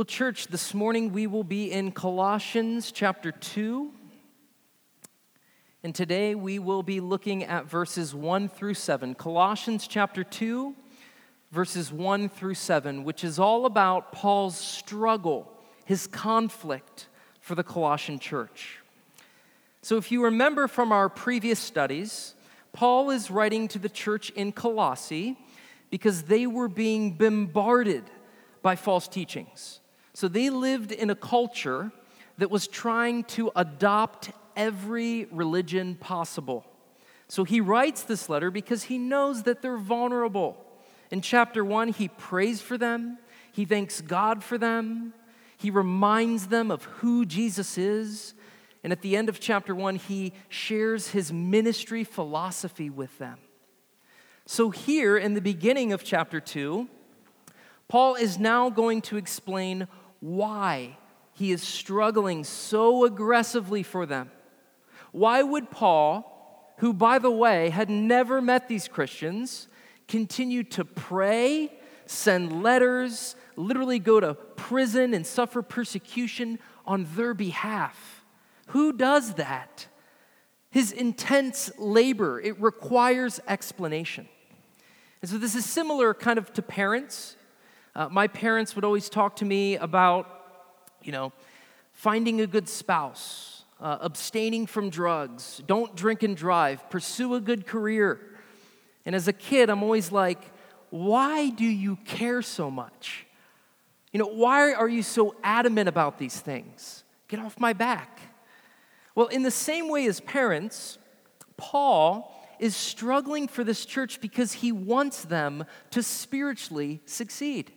Well, church, this morning we will be in Colossians chapter 2. And today we will be looking at verses 1 through 7. Colossians chapter 2, verses 1 through 7, which is all about Paul's struggle, his conflict for the Colossian church. So, if you remember from our previous studies, Paul is writing to the church in Colossae because they were being bombarded by false teachings. So, they lived in a culture that was trying to adopt every religion possible. So, he writes this letter because he knows that they're vulnerable. In chapter one, he prays for them, he thanks God for them, he reminds them of who Jesus is. And at the end of chapter one, he shares his ministry philosophy with them. So, here in the beginning of chapter two, Paul is now going to explain why he is struggling so aggressively for them. Why would Paul, who, by the way, had never met these Christians, continue to pray, send letters, literally go to prison and suffer persecution on their behalf. Who does that? His intense labor, it requires explanation. And so this is similar kind of to parents. Uh, my parents would always talk to me about, you know, finding a good spouse, uh, abstaining from drugs, don't drink and drive, pursue a good career. And as a kid, I'm always like, why do you care so much? You know, why are you so adamant about these things? Get off my back. Well, in the same way as parents, Paul is struggling for this church because he wants them to spiritually succeed.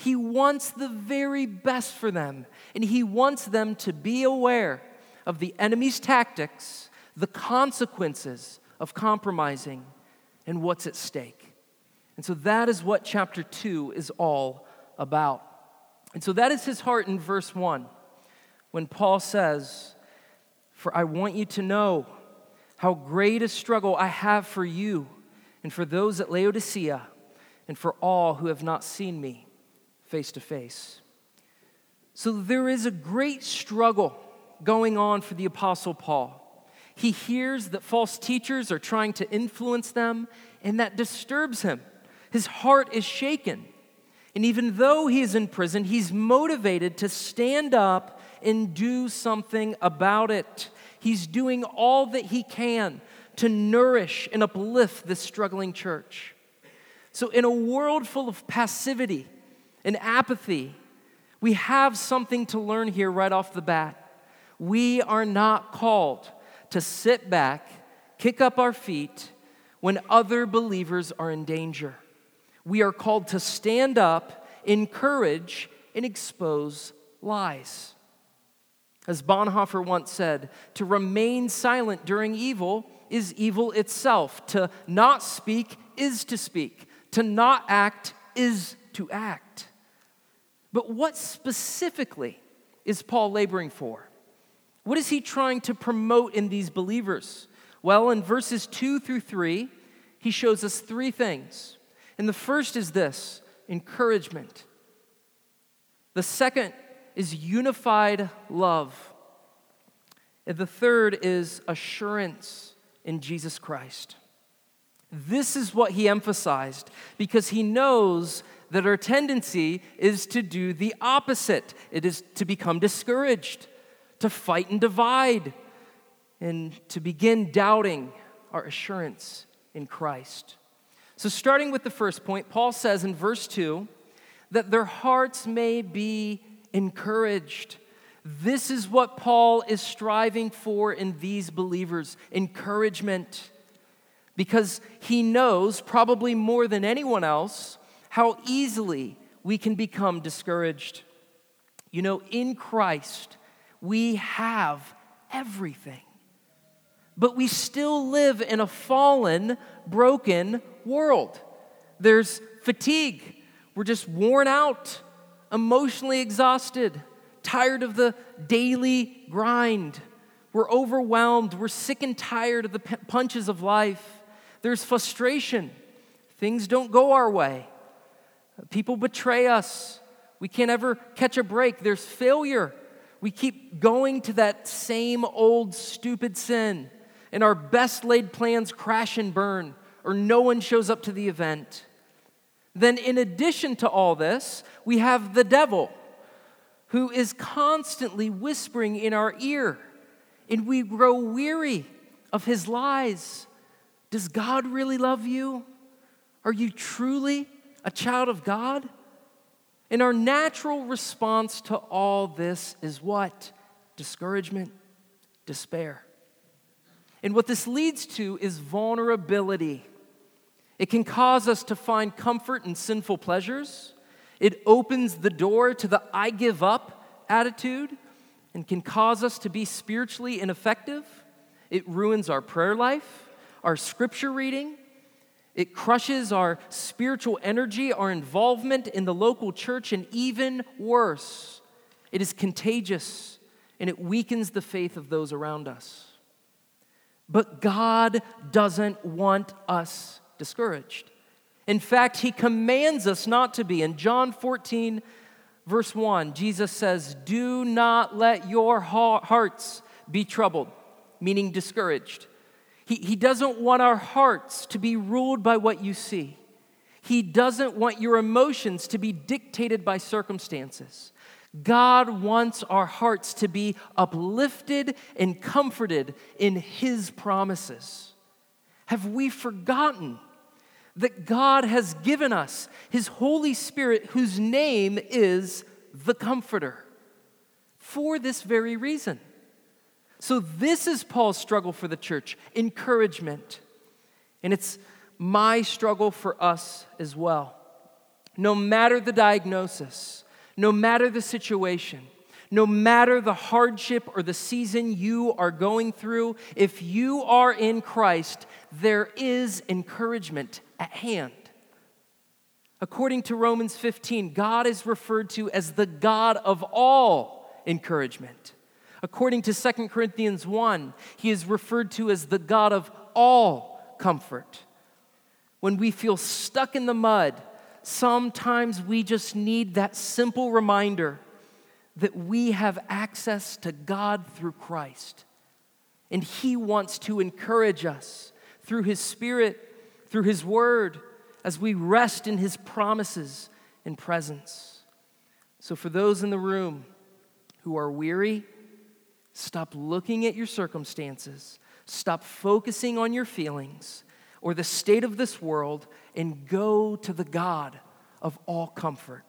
He wants the very best for them, and he wants them to be aware of the enemy's tactics, the consequences of compromising, and what's at stake. And so that is what chapter 2 is all about. And so that is his heart in verse 1 when Paul says, For I want you to know how great a struggle I have for you and for those at Laodicea and for all who have not seen me face to face. So there is a great struggle going on for the Apostle Paul. He hears that false teachers are trying to influence them, and that disturbs him. His heart is shaken. And even though he is in prison, he's motivated to stand up and do something about it. He's doing all that he can to nourish and uplift this struggling church. So, in a world full of passivity and apathy, we have something to learn here right off the bat. We are not called to sit back, kick up our feet when other believers are in danger. We are called to stand up, encourage, and expose lies. As Bonhoeffer once said, to remain silent during evil is evil itself. To not speak is to speak. To not act is to act. But what specifically is Paul laboring for? What is he trying to promote in these believers? Well, in verses 2 through 3, he shows us three things. And the first is this encouragement. The second is unified love. And the third is assurance in Jesus Christ. This is what he emphasized because he knows that our tendency is to do the opposite. It is to become discouraged, to fight and divide, and to begin doubting our assurance in Christ. So, starting with the first point, Paul says in verse 2 that their hearts may be encouraged. This is what Paul is striving for in these believers encouragement. Because he knows, probably more than anyone else, how easily we can become discouraged. You know, in Christ, we have everything. But we still live in a fallen, broken world. There's fatigue. We're just worn out, emotionally exhausted, tired of the daily grind. We're overwhelmed. We're sick and tired of the punches of life. There's frustration. Things don't go our way. People betray us. We can't ever catch a break. There's failure. We keep going to that same old stupid sin, and our best laid plans crash and burn, or no one shows up to the event. Then, in addition to all this, we have the devil who is constantly whispering in our ear, and we grow weary of his lies. Does God really love you? Are you truly a child of God? And our natural response to all this is what? Discouragement, despair. And what this leads to is vulnerability. It can cause us to find comfort in sinful pleasures. It opens the door to the I give up attitude and can cause us to be spiritually ineffective. It ruins our prayer life, our scripture reading, it crushes our spiritual energy, our involvement in the local church, and even worse, it is contagious and it weakens the faith of those around us. But God doesn't want us discouraged. In fact, He commands us not to be. In John 14, verse 1, Jesus says, Do not let your hearts be troubled, meaning discouraged. He, he doesn't want our hearts to be ruled by what you see. He doesn't want your emotions to be dictated by circumstances. God wants our hearts to be uplifted and comforted in His promises. Have we forgotten that God has given us His Holy Spirit, whose name is the Comforter, for this very reason? So, this is Paul's struggle for the church encouragement. And it's my struggle for us as well. No matter the diagnosis, no matter the situation, no matter the hardship or the season you are going through, if you are in Christ, there is encouragement at hand. According to Romans 15, God is referred to as the God of all encouragement. According to 2 Corinthians 1, he is referred to as the God of all comfort. When we feel stuck in the mud, sometimes we just need that simple reminder that we have access to God through Christ. And He wants to encourage us through His Spirit, through His Word, as we rest in His promises and presence. So, for those in the room who are weary, Stop looking at your circumstances. Stop focusing on your feelings or the state of this world and go to the God of all comfort.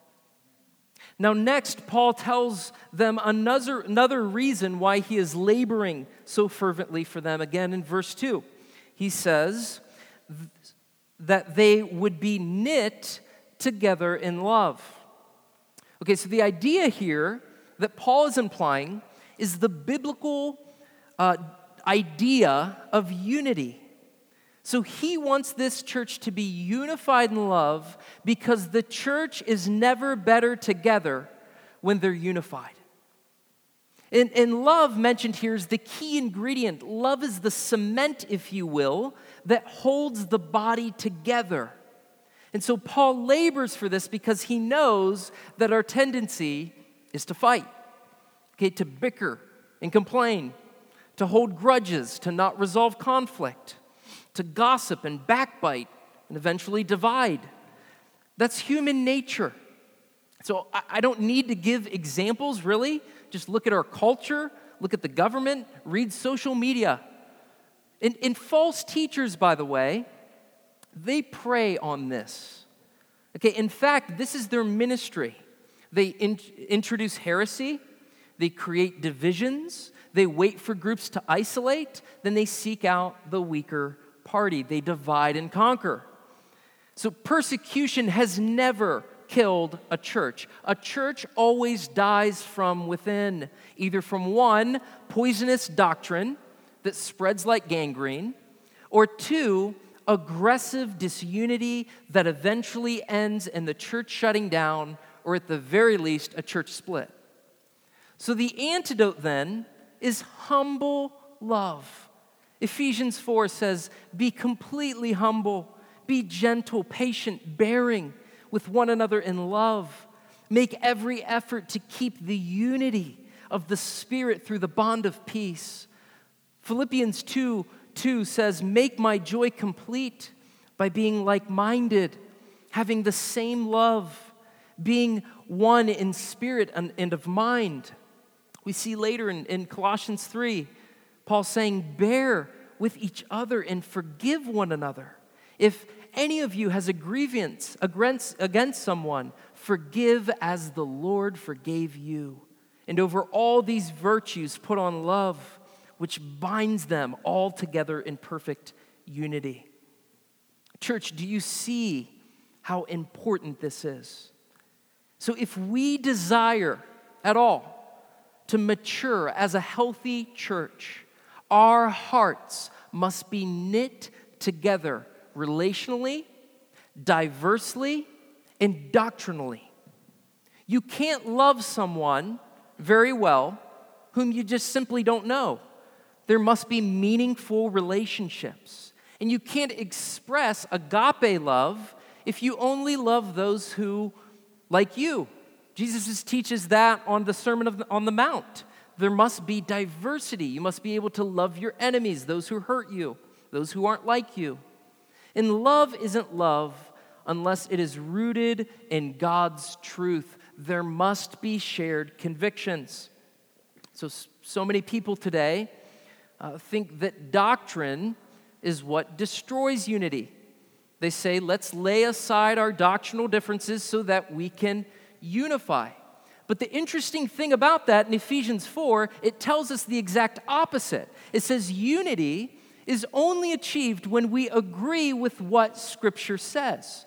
Now, next, Paul tells them another, another reason why he is laboring so fervently for them. Again, in verse 2, he says that they would be knit together in love. Okay, so the idea here that Paul is implying is the biblical uh, idea of unity. So he wants this church to be unified in love because the church is never better together when they're unified. And, and, love mentioned here is the key ingredient. Love is the cement, if you will, that holds the body together. And so Paul labors for this because he knows that our tendency is to fight okay, to bicker and complain, to hold grudges, to not resolve conflict, to gossip and backbite and eventually divide. That's human nature. So I don't need to give examples, really. Just look at our culture, look at the government, read social media. And, and false teachers, by the way, they prey on this. Okay, in fact, this is their ministry. They in, introduce heresy, they create divisions, they wait for groups to isolate, then they seek out the weaker party. They divide and conquer. So persecution has never killed a church. A church always dies from within, either from one, poisonous doctrine that spreads like gangrene, or two, aggressive disunity that eventually ends in the church shutting down, or at the very least, a church split. So the antidote then is humble love. Ephesians 4 says, Be completely humble, be gentle, patient, bearing with one another in love. Make every effort to keep the unity of the Spirit through the bond of peace. Philippians 2 2 says, Make my joy complete by being like minded, having the same love, being one in spirit and, of mind. We see later in, in Colossians 3, Paul saying, Bear with each other and forgive one another. If any of you has a grievance against, against someone, forgive as the Lord forgave you. And over all these virtues, put on love, which binds them all together in perfect unity. Church, do you see how important this is? So, if we desire at all to mature as a healthy church, our hearts must be knit together relationally, diversely, and doctrinally. You can't love someone very well whom you just simply don't know. There must be meaningful relationships. And you can't express agape love if you only love those who like you. Jesus teaches that on the Sermon on the Mount. There must be diversity. You must be able to love your enemies, those who hurt you, those who aren't like you. And love isn't love unless it is rooted in God's truth. There must be shared convictions. So, so many people today uh, think that doctrine is what destroys unity. They say, let's lay aside our doctrinal differences so that we can unify. But the interesting thing about that in Ephesians 4, it tells us the exact opposite. It says unity is only achieved when we agree with what Scripture says.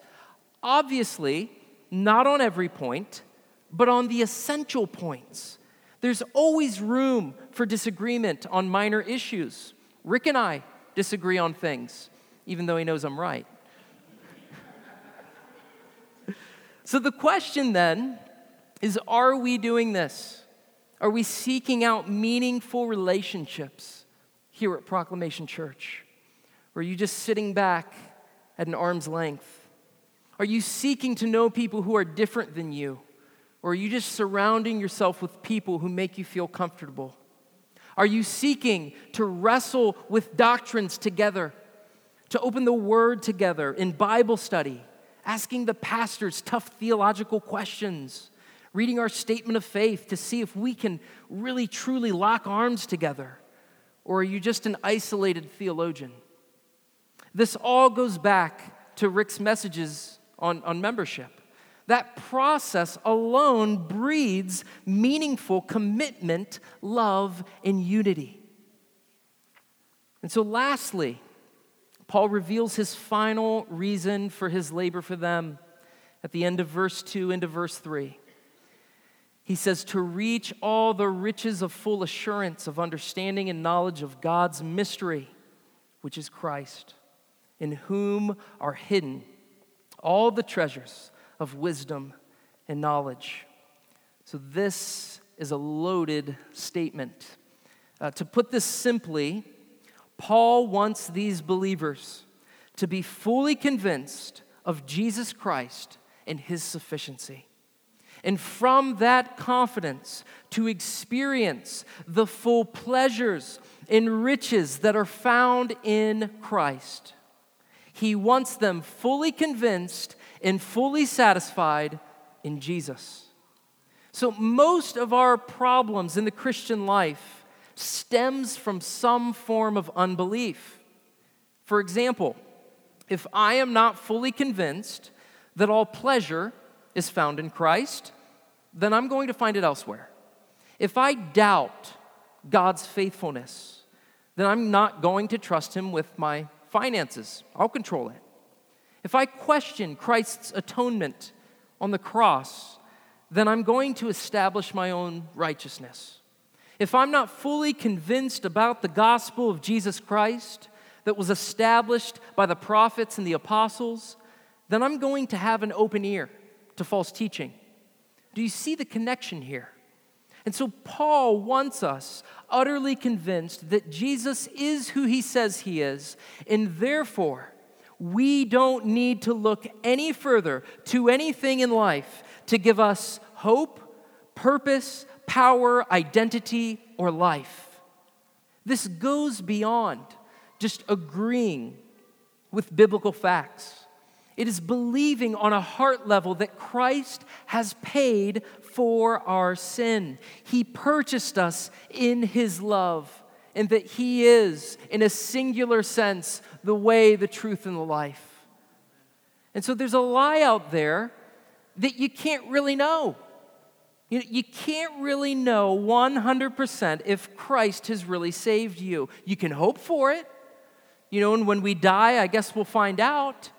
Obviously, not on every point, but on the essential points. There's always room for disagreement on minor issues. Rick and I disagree on things, even though he knows I'm right. So the question then is are we doing this? Are we seeking out meaningful relationships here at Proclamation Church? Or are you just sitting back at an arm's length? Are you seeking to know people who are different than you? Or are you just surrounding yourself with people who make you feel comfortable? Are you seeking to wrestle with doctrines together, to open the Word together in Bible study, asking the pastors tough theological questions, reading our statement of faith to see if we can really truly lock arms together? Or are you just an isolated theologian? This all goes back to Rick's messages on, on membership. That process alone breeds meaningful commitment, love, and unity. And so, lastly, Paul reveals his final reason for his labor for them at the end of verse 2 into verse 3. He says, To reach all the riches of full assurance of understanding and knowledge of God's mystery, which is Christ, in whom are hidden all the treasures of wisdom and knowledge. So, this is a loaded statement. Uh, to put this simply, Paul wants these believers to be fully convinced of Jesus Christ and his sufficiency. And from that confidence, to experience the full pleasures and riches that are found in Christ. He wants them fully convinced and fully satisfied in Jesus. So, most of our problems in the Christian life stems from some form of unbelief. For example, if I am not fully convinced that all pleasure is found in Christ, then I'm going to find it elsewhere. If I doubt God's faithfulness, then I'm not going to trust Him with my finances. I'll control it. If I question Christ's atonement on the cross, then I'm going to establish my own righteousness. If I'm not fully convinced about the gospel of Jesus Christ that was established by the prophets and the apostles, then I'm going to have an open ear to false teaching. Do you see the connection here? And so Paul wants us utterly convinced that Jesus is who he says he is, and therefore we don't need to look any further to anything in life to give us hope, purpose, power, identity, or life. This goes beyond just agreeing with biblical facts. It is believing on a heart level that Christ has paid for our sin. He purchased us in His love, and that He is, in a singular sense, the way, the truth, and the life. And so there's a lie out there that you can't really know. You, you can't really know 100% if Christ has really saved you. You can hope for it. You know, and when we die, I guess we'll find out.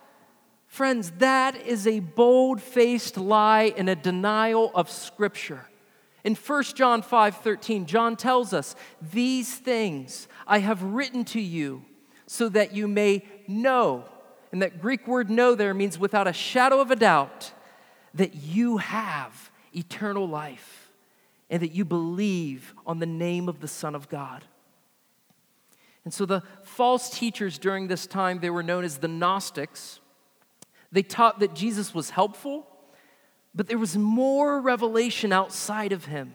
Friends, that is a bold faced lie and a denial of Scripture. In 1 John 5 13, John tells us, These things I have written to you so that you may know. And that Greek word know there means without a shadow of a doubt that you have eternal life and that you believe on the name of the Son of God. And so the false teachers during this time, they were known as the Gnostics. They taught that Jesus was helpful, but there was more revelation outside of him.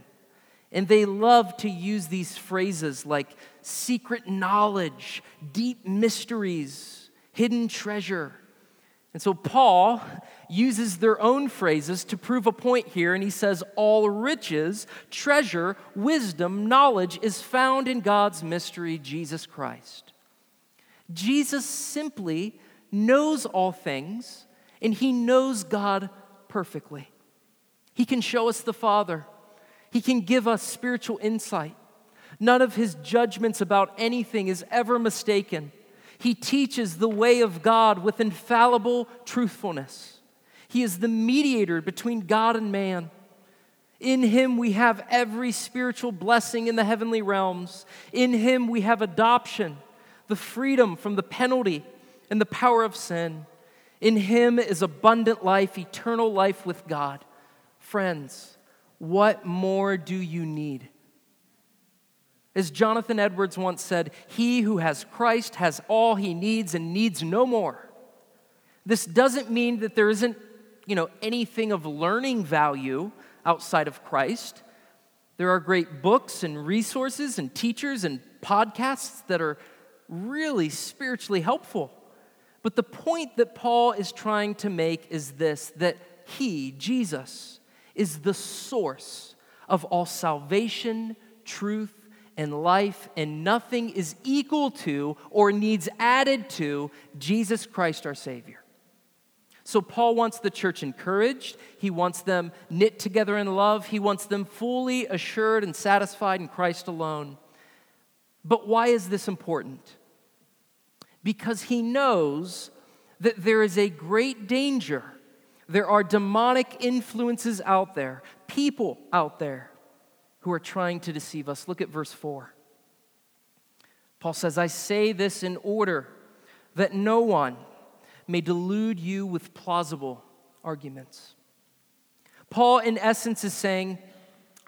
And they loved to use these phrases like secret knowledge, deep mysteries, hidden treasure. And so Paul uses their own phrases to prove a point here, and he says, All riches, treasure, wisdom, knowledge is found in God's mystery, Jesus Christ. Jesus simply knows all things and he knows God perfectly. He can show us the Father, he can give us spiritual insight. None of his judgments about anything is ever mistaken. He teaches the way of God with infallible truthfulness. He is the mediator between God and man. In him we have every spiritual blessing in the heavenly realms. In him we have adoption, the freedom from the penalty and the power of sin. In him is abundant life, eternal life with God. Friends, what more do you need? As Jonathan Edwards once said, he who has Christ has all he needs and needs no more. This doesn't mean that there isn't, you know, anything of learning value outside of Christ. There are great books and resources and teachers and podcasts that are really spiritually helpful. But the point that Paul is trying to make is this that he, Jesus, is the source of all salvation, truth, and life, and nothing is equal to or needs added to Jesus Christ our Savior. So, Paul wants the church encouraged. He wants them knit together in love. He wants them fully assured and satisfied in Christ alone. But why is this important? because he knows that there is a great danger. There are demonic influences out there, people out there who are trying to deceive us. Look at verse 4. Paul says, I say this in order that no one may delude you with plausible arguments. Paul, in essence, is saying,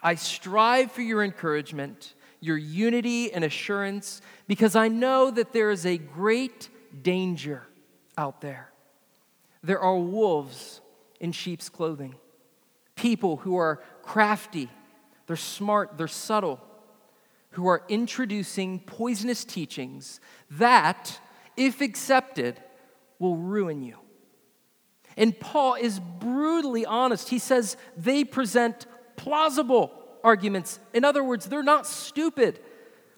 I strive for your encouragement your unity and assurance, because I know that there is a great danger out there. There are wolves in sheep's clothing, people who are crafty, they're smart, they're subtle, who are introducing poisonous teachings that, if accepted, will ruin you. And Paul is brutally honest. He says they present plausible arguments. In other words, they're not stupid.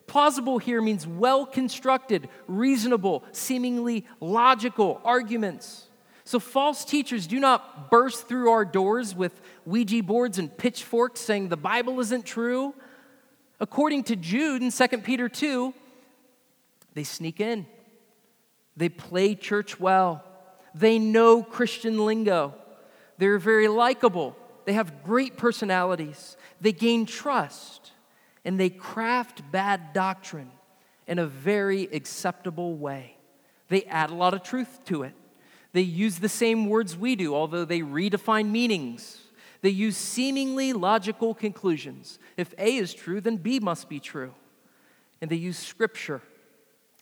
Plausible here means well constructed, reasonable, seemingly logical arguments. So, false teachers do not burst through our doors with Ouija boards and pitchforks saying the Bible isn't true. According to Jude in 2 Peter 2, they sneak in, they play church well, they know Christian lingo, they're very likable, they have great personalities, they gain trust, and they craft bad doctrine in a very acceptable way. They add a lot of truth to it. They use the same words we do, although they redefine meanings. They use seemingly logical conclusions. If A is true, then B must be true. And they use scripture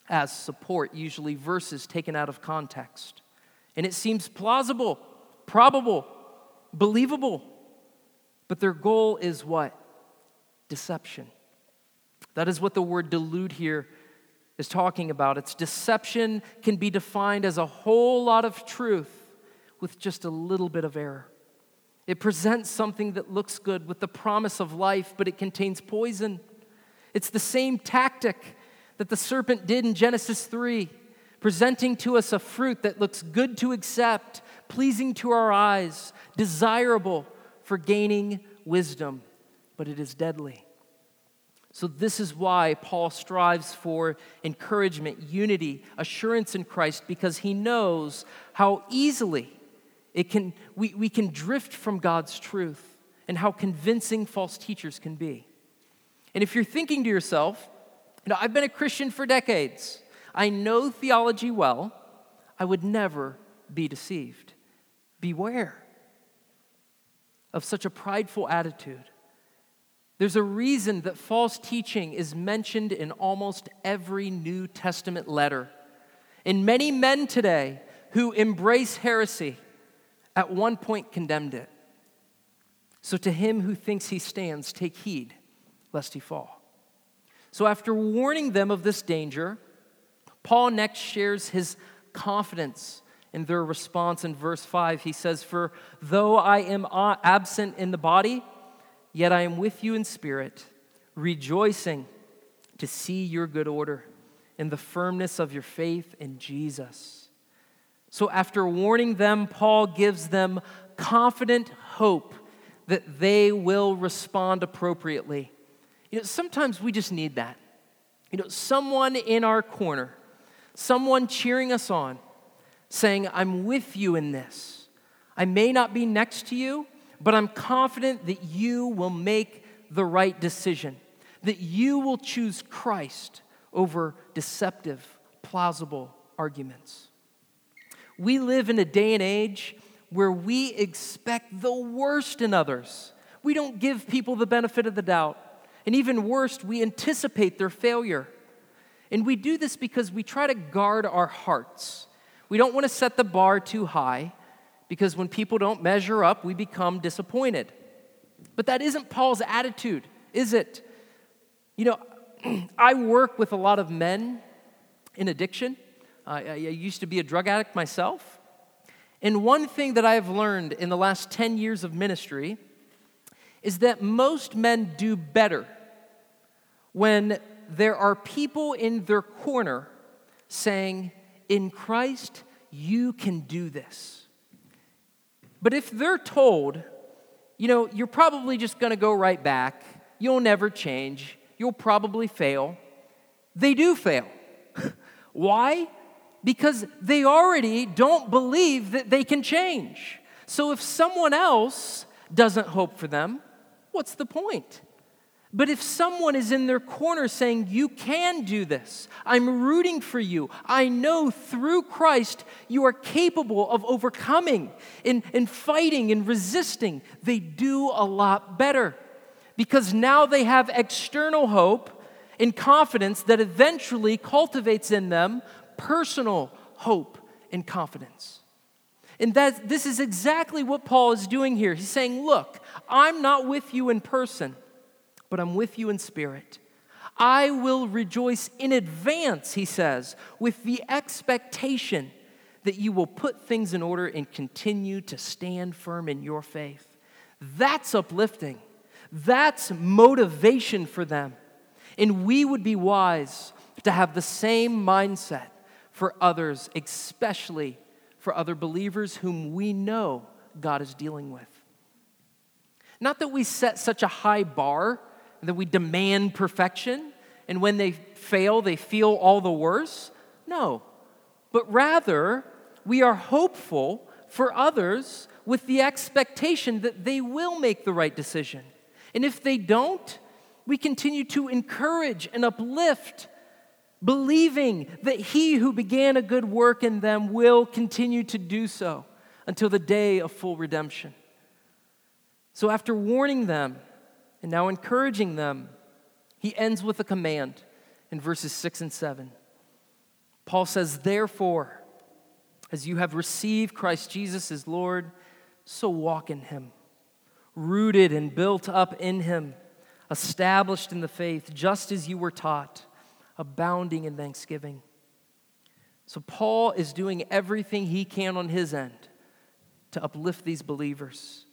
as support, usually verses taken out of context. And it seems plausible, probable, believable. But their goal is what? Deception. That is what the word delude here is talking about. Its deception can be defined as a whole lot of truth with just a little bit of error. It presents something that looks good with the promise of life, but it contains poison. It's the same tactic that the serpent did in Genesis 3, presenting to us a fruit that looks good to accept, pleasing to our eyes, desirable for gaining wisdom, but it is deadly. So, this is why Paul strives for encouragement, unity, assurance in Christ, because he knows how easily it can, we, we can drift from God's truth and how convincing false teachers can be. And if you're thinking to yourself, you know, I've been a Christian for decades, I know theology well, I would never be deceived. Beware of such a prideful attitude. There's a reason that false teaching is mentioned in almost every New Testament letter. And many men today who embrace heresy at one point condemned it. So to him who thinks he stands, take heed lest he fall. So after warning them of this danger, Paul next shares his confidence in their response in verse 5. He says, For though I am uh, absent in the body, yet I am with you in spirit, rejoicing to see your good order and the firmness of your faith in Jesus. So, after warning them, Paul gives them confident hope that they will respond appropriately. You know, sometimes we just need that. You know, someone in our corner, someone cheering us on, saying, I'm with you in this. I may not be next to you, but I'm confident that you will make the right decision, that you will choose Christ over deceptive, plausible arguments. We live in a day and age where we expect the worst in others. We don't give people the benefit of the doubt. And even worse, we anticipate their failure. And we do this because we try to guard our hearts. We don't want to set the bar too high because when people don't measure up, we become disappointed. But that isn't Paul's attitude, is it? You know, I work with a lot of men in addiction. Uh, I used to be a drug addict myself. And one thing that I have learned in the last 10 years of ministry is that most men do better when there are people in their corner saying, In Christ, you can do this. But if they're told, you know, you're probably just going to go right back, you'll never change, you'll probably fail, they do fail. Why? Because they already don't believe that they can change. So if someone else doesn't hope for them, what's the point? But if someone is in their corner saying, You can do this, I'm rooting for you, I know through Christ you are capable of overcoming and, and fighting and resisting, they do a lot better. Because now they have external hope and confidence that eventually cultivates in them personal hope and confidence. And that, this is exactly what Paul is doing here. He's saying, Look, I'm not with you in person but I'm with you in spirit. I will rejoice in advance, he says, with the expectation that you will put things in order and continue to stand firm in your faith. That's uplifting. That's motivation for them. And we would be wise to have the same mindset for others, especially for other believers whom we know God is dealing with. Not that we set such a high bar that we demand perfection, and when they fail, they feel all the worse. No, but rather, we are hopeful for others with the expectation that they will make the right decision. And if they don't, we continue to encourage and uplift, believing that He who began a good work in them will continue to do so until the day of full redemption. So, after warning them, and now encouraging them, he ends with a command in verses 6 and 7. Paul says, Therefore, as you have received Christ Jesus as Lord, so walk in him, rooted and built up in Him, established in the faith, just as you were taught, abounding in thanksgiving. So, Paul is doing everything he can on his end to uplift these believers.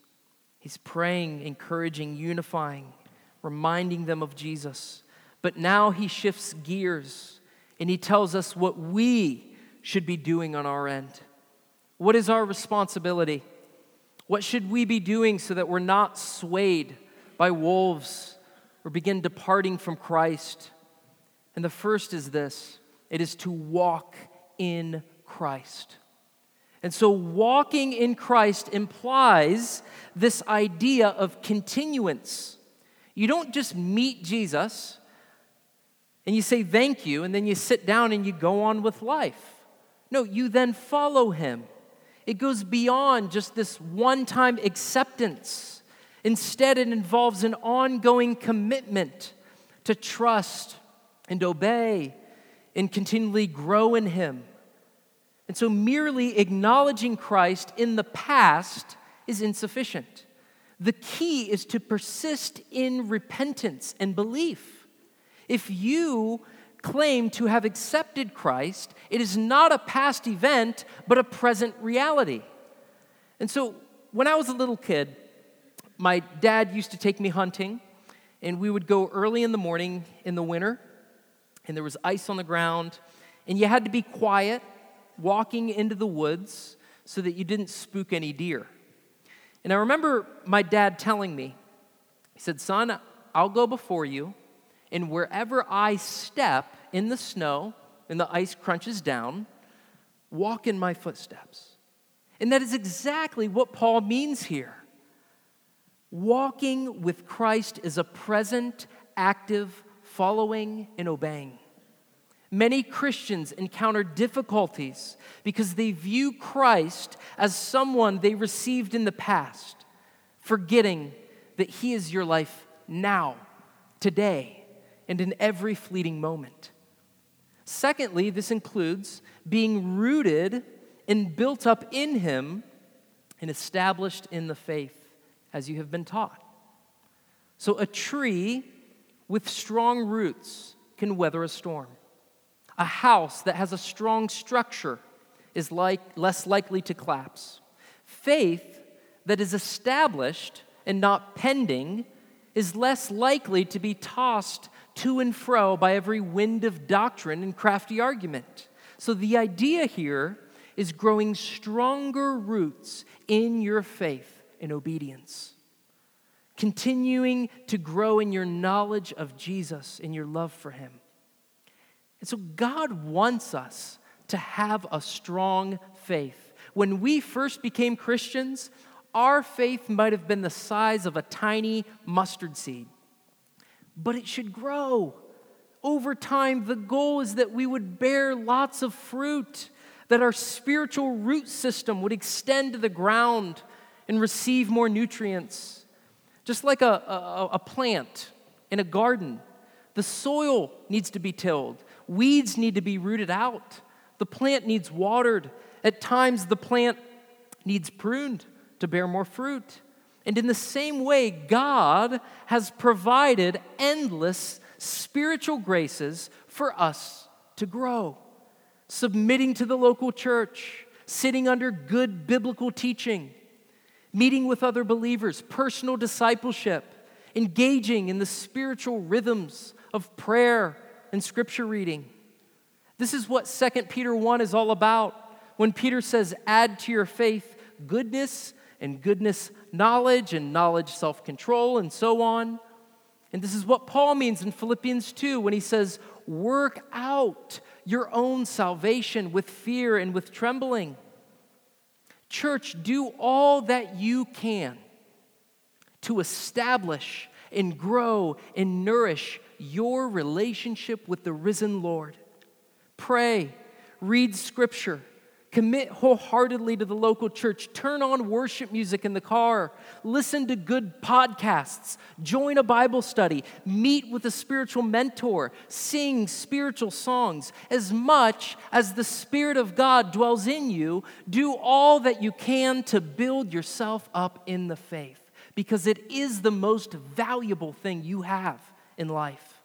He's praying, encouraging, unifying, reminding them of Jesus. But now he shifts gears and he tells us what we should be doing on our end. What is our responsibility? What should we be doing so that we're not swayed by wolves or begin departing from Christ? And the first is this it is to walk in Christ. And so, walking in Christ implies this idea of continuance. You don't just meet Jesus and you say thank you, and then you sit down and you go on with life. No, you then follow him. It goes beyond just this one time acceptance. Instead, it involves an ongoing commitment to trust and obey and continually grow in him. And so, merely acknowledging Christ in the past is insufficient. The key is to persist in repentance and belief. If you claim to have accepted Christ, it is not a past event, but a present reality. And so, when I was a little kid, my dad used to take me hunting, and we would go early in the morning in the winter, and there was ice on the ground, and you had to be quiet walking into the woods so that you didn't spook any deer. And I remember my dad telling me, he said, Son, I'll go before you, and wherever I step in the snow and the ice crunches down, walk in my footsteps. And that is exactly what Paul means here. Walking with Christ is a present, active following and obeying. Many Christians encounter difficulties because they view Christ as someone they received in the past, forgetting that He is your life now, today, and in every fleeting moment. Secondly, this includes being rooted and built up in Him and established in the faith as you have been taught. So, a tree with strong roots can weather a storm. A house that has a strong structure is like, less likely to collapse. Faith that is established and not pending is less likely to be tossed to and fro by every wind of doctrine and crafty argument. So the idea here is growing stronger roots in your faith and obedience. Continuing to grow in your knowledge of Jesus and your love for Him. And so God wants us to have a strong faith. When we first became Christians, our faith might have been the size of a tiny mustard seed, but it should grow. Over time, the goal is that we would bear lots of fruit, that our spiritual root system would extend to the ground and receive more nutrients. Just like a, a, a plant in a garden, the soil needs to be tilled, Weeds need to be rooted out. The plant needs watered. At times, the plant needs pruned to bear more fruit. And in the same way, God has provided endless spiritual graces for us to grow. Submitting to the local church, sitting under good biblical teaching, meeting with other believers, personal discipleship, engaging in the spiritual rhythms of prayer and scripture reading. This is what 2 Peter 1 is all about. When Peter says, add to your faith goodness, and goodness knowledge, and knowledge self control, and so on. And this is what Paul means in Philippians 2 when he says, work out your own salvation with fear and with trembling. Church, do all that you can to establish and grow and nourish your relationship with the risen Lord. Pray, read scripture, commit wholeheartedly to the local church, turn on worship music in the car, listen to good podcasts, join a Bible study, meet with a spiritual mentor, sing spiritual songs. As much as the Spirit of God dwells in you, do all that you can to build yourself up in the faith because it is the most valuable thing you have in life.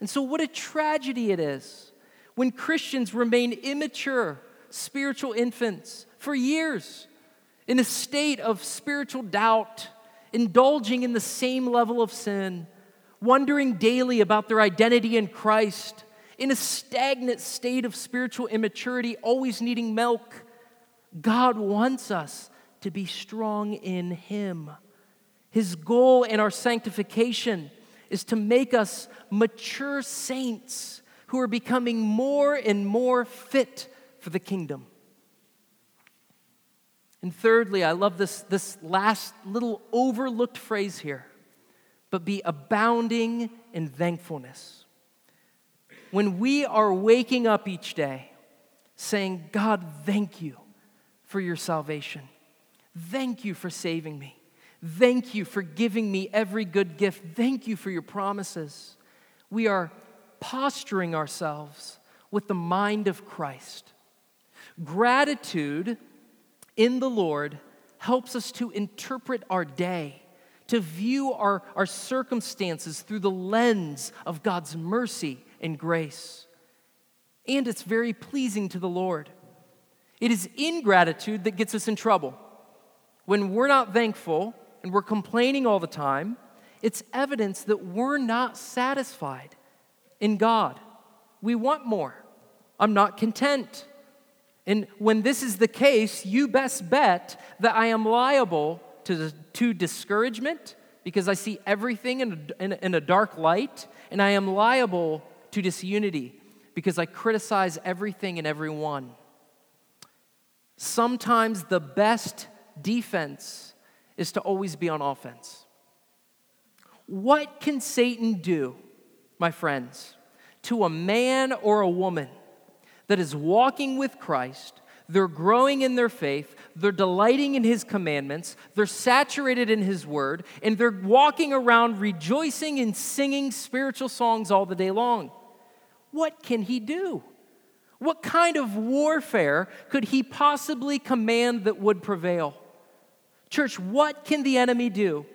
And so, what a tragedy it is when Christians remain immature, spiritual infants for years in a state of spiritual doubt, indulging in the same level of sin, wondering daily about their identity in Christ, in a stagnant state of spiritual immaturity, always needing milk. God wants us to be strong in Him. His goal in our sanctification is to make us mature saints who are becoming more and more fit for the kingdom. And thirdly, I love this, this last little overlooked phrase here, but be abounding in thankfulness. When we are waking up each day saying, God, thank you for your salvation. Thank you for saving me. Thank you for giving me every good gift. Thank you for your promises. We are posturing ourselves with the mind of Christ. Gratitude in the Lord helps us to interpret our day, to view our, our circumstances through the lens of God's mercy and grace. And it's very pleasing to the Lord. It is ingratitude that gets us in trouble. When we're not thankful and we're complaining all the time, it's evidence that we're not satisfied in God. We want more. I'm not content. And when this is the case, you best bet that I am liable to, to discouragement because I see everything in a, in, in a dark light, and I am liable to disunity because I criticize everything and everyone. Sometimes the best defense is to always be on offense. What can Satan do, my friends, to a man or a woman that is walking with Christ, they're growing in their faith, they're delighting in His commandments, they're saturated in His word, and they're walking around rejoicing and singing spiritual songs all the day long. What can He do? What kind of warfare could He possibly command that would prevail? Church, what can the enemy do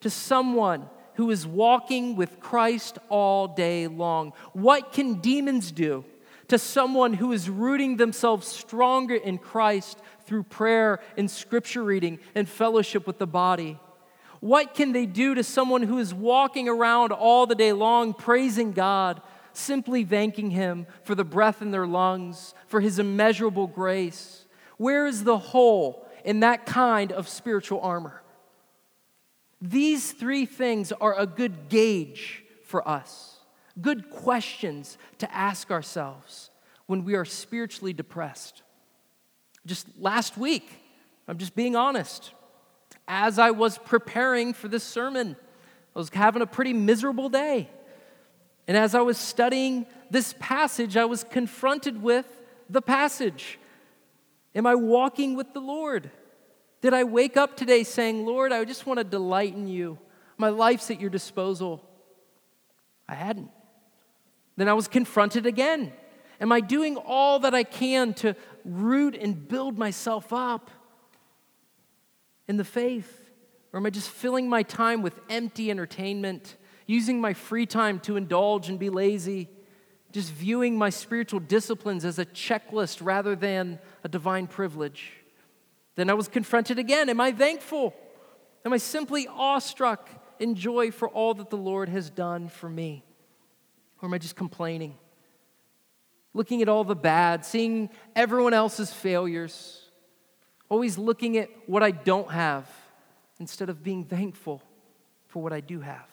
to someone who is walking with Christ all day long? What can demons do to someone who is rooting themselves stronger in Christ through prayer and scripture reading and fellowship with the body? What can they do to someone who is walking around all the day long praising God, simply thanking Him for the breath in their lungs, for His immeasurable grace? Where is the hole in that kind of spiritual armor? These three things are a good gauge for us good questions to ask ourselves when we are spiritually depressed. Just last week, I'm just being honest, as I was preparing for this sermon, I was having a pretty miserable day. And as I was studying this passage, I was confronted with the passage. Am I walking with the Lord? Did I wake up today saying, Lord, I just want to delight in you? My life's at your disposal. I hadn't. Then I was confronted again. Am I doing all that I can to root and build myself up in the faith? Or am I just filling my time with empty entertainment, using my free time to indulge and be lazy, just viewing my spiritual disciplines as a checklist rather than a divine privilege? Then I was confronted again. Am I thankful? Am I simply awestruck in joy for all that the Lord has done for me? Or am I just complaining? Looking at all the bad, seeing everyone else's failures, always looking at what I don't have instead of being thankful for what I do have.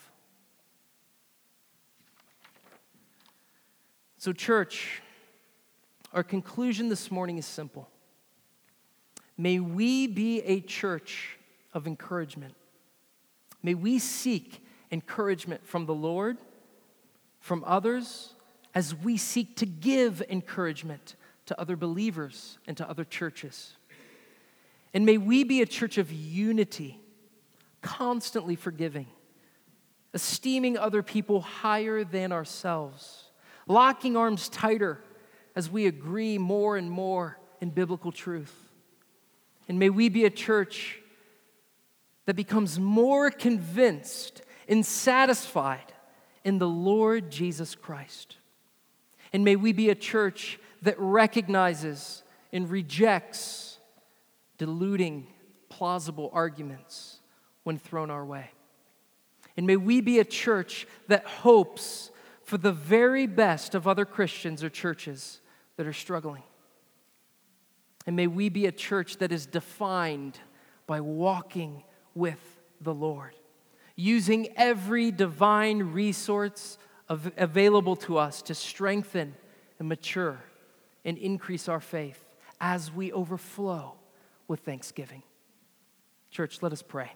So, church, our conclusion this morning is simple. May we be a church of encouragement. May we seek encouragement from the Lord from others as we seek to give encouragement to other believers and to other churches. And may we be a church of unity, constantly forgiving, esteeming other people higher than ourselves, locking arms tighter as we agree more and more in biblical truth. And may we be a church that becomes more convinced and satisfied in the Lord Jesus Christ. And may we be a church that recognizes and rejects deluding, plausible arguments when thrown our way. And may we be a church that hopes for the very best of other Christians or churches that are struggling. And may we be a church that is defined by walking with the Lord, using every divine resource av- available to us to strengthen and mature and increase our faith as we overflow with thanksgiving. Church, let us pray.